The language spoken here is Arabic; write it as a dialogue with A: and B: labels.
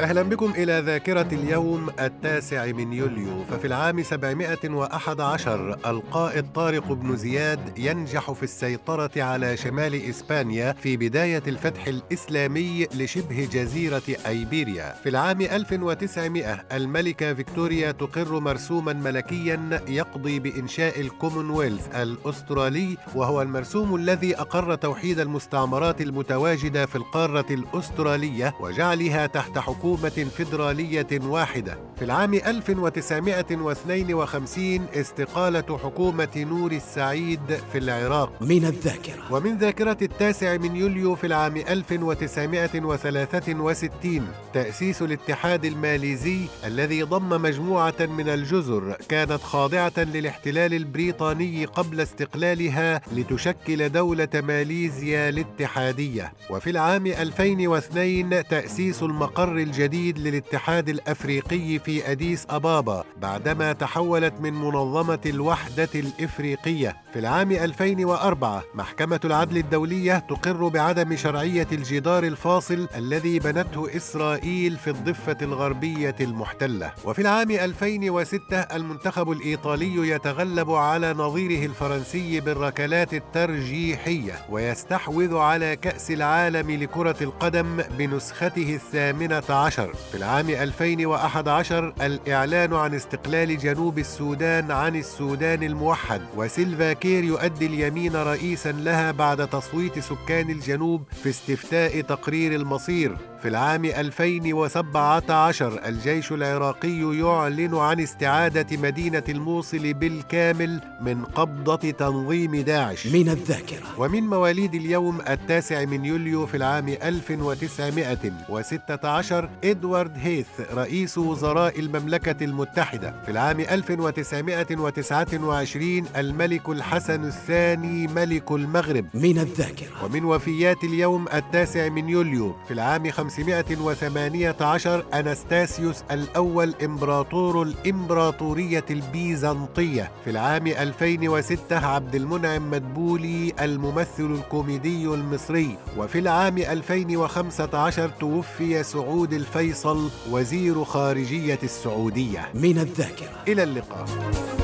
A: أهلا بكم إلى ذاكرة اليوم التاسع من يوليو ففي العام 711 القائد طارق بن زياد ينجح في السيطرة على شمال إسبانيا في بداية الفتح الإسلامي لشبه جزيرة أيبيريا. في العام 1900 الملكة فيكتوريا تقر مرسوما ملكيا يقضي بإنشاء الكومنولث الأسترالي وهو المرسوم الذي أقر توحيد المستعمرات المتواجدة في القارة الأسترالية وجعلها تحت حكومة حكومة فيدرالية واحدة. في العام 1952 استقالة حكومة نور السعيد في العراق.
B: من الذاكرة.
A: ومن ذاكرة التاسع من يوليو في العام 1963 تأسيس الاتحاد الماليزي الذي ضم مجموعة من الجزر كانت خاضعة للاحتلال البريطاني قبل استقلالها لتشكل دولة ماليزيا الاتحادية. وفي العام 2002 تأسيس المقر الجديد للاتحاد الأفريقي في أديس أبابا بعدما تحولت من منظمة الوحدة الإفريقية في العام 2004 محكمة العدل الدولية تقر بعدم شرعية الجدار الفاصل الذي بنته إسرائيل في الضفة الغربية المحتلة. وفي العام 2006 المنتخب الإيطالي يتغلب على نظيره الفرنسي بالركلات الترجيحية ويستحوذ على كأس العالم لكرة القدم بنسخته الثامنة عشر في العام 2011 الإعلان عن استقلال جنوب السودان عن السودان الموحد وسيلفا كير يؤدي اليمين رئيسا لها بعد تصويت سكان الجنوب في استفتاء تقرير المصير. في العام 2017 الجيش العراقي يعلن عن استعادة مدينة الموصل بالكامل من قبضة تنظيم داعش.
B: من الذاكرة.
A: ومن مواليد اليوم التاسع من يوليو في العام 1916 إدوارد هيث رئيس وزراء المملكة المتحدة في العام 1929 الملك الحسن الثاني ملك المغرب.
B: من الذاكرة.
A: ومن وفيات اليوم التاسع من يوليو في العام 518 أنستاسيوس الأول إمبراطور الإمبراطورية البيزنطية. في العام 2006 عبد المنعم مدبولي الممثل الكوميدي المصري. وفي العام 2015 توفي سعود الفيصل وزير خارجية السعودية.
B: من الذاكرة.
A: إلى اللقاء.